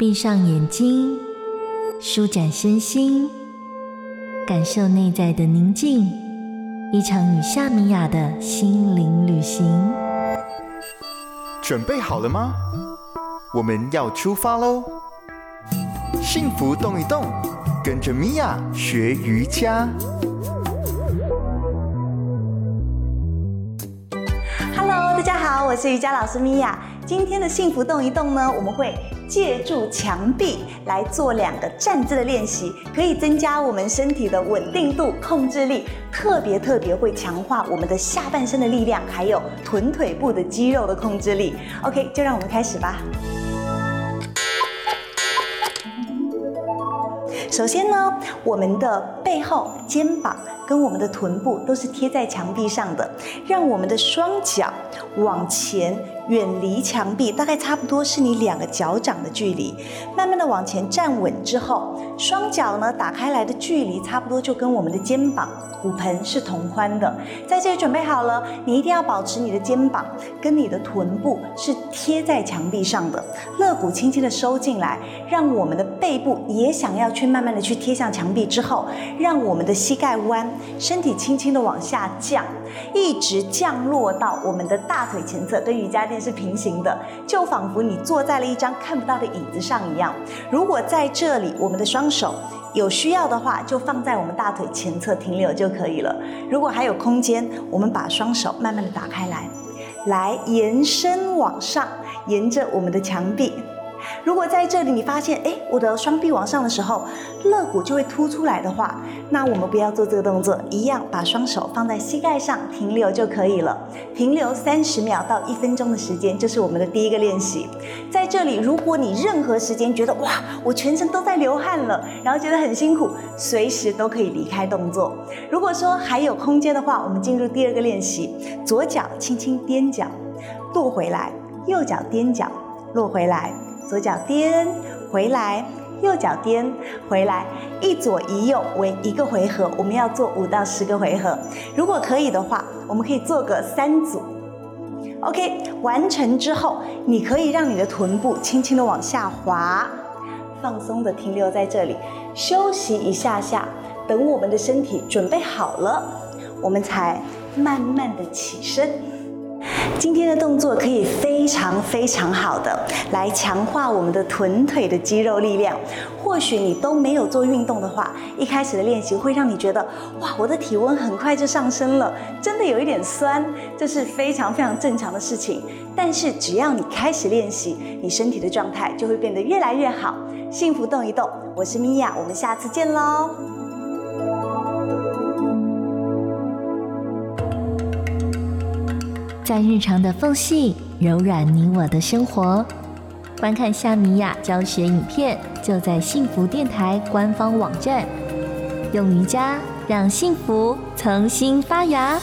闭上眼睛，舒展身心，感受内在的宁静。一场与夏米雅的心灵旅行。准备好了吗？我们要出发喽！幸福动一动，跟着米娅学瑜伽。Hello，大家好，我是瑜伽老师米娅。今天的幸福动一动呢，我们会。借助墙壁来做两个站姿的练习，可以增加我们身体的稳定度、控制力，特别特别会强化我们的下半身的力量，还有臀腿部的肌肉的控制力。OK，就让我们开始吧。首先呢，我们的背后、肩膀。跟我们的臀部都是贴在墙壁上的，让我们的双脚往前远离墙壁，大概差不多是你两个脚掌的距离，慢慢的往前站稳之后，双脚呢打开来的距离差不多就跟我们的肩膀。骨盆是同宽的，在这里准备好了，你一定要保持你的肩膀跟你的臀部是贴在墙壁上的，肋骨轻轻的收进来，让我们的背部也想要去慢慢的去贴向墙壁之后，让我们的膝盖弯，身体轻轻的往下降，一直降落到我们的大腿前侧，跟瑜伽垫是平行的，就仿佛你坐在了一张看不到的椅子上一样。如果在这里，我们的双手。有需要的话，就放在我们大腿前侧停留就可以了。如果还有空间，我们把双手慢慢的打开来，来延伸往上，沿着我们的墙壁。如果在这里你发现，哎，我的双臂往上的时候，肋骨就会凸出来的话，那我们不要做这个动作，一样把双手放在膝盖上停留就可以了。停留三十秒到一分钟的时间，就是我们的第一个练习。在这里，如果你任何时间觉得哇，我全程都在流汗了，然后觉得很辛苦，随时都可以离开动作。如果说还有空间的话，我们进入第二个练习，左脚轻轻踮脚，落回来，右脚踮脚，落回来。左脚颠回来，右脚颠回来，一左一右为一个回合。我们要做五到十个回合。如果可以的话，我们可以做个三组。OK，完成之后，你可以让你的臀部轻轻的往下滑，放松的停留在这里，休息一下下。等我们的身体准备好了，我们才慢慢的起身。今天的动作可以非常非常好的来强化我们的臀腿的肌肉力量。或许你都没有做运动的话，一开始的练习会让你觉得哇，我的体温很快就上升了，真的有一点酸，这是非常非常正常的事情。但是只要你开始练习，你身体的状态就会变得越来越好。幸福动一动，我是米娅，我们下次见喽。在日常的缝隙柔软你我的生活，观看夏米雅教学影片，就在幸福电台官方网站。用瑜伽让幸福重新发芽。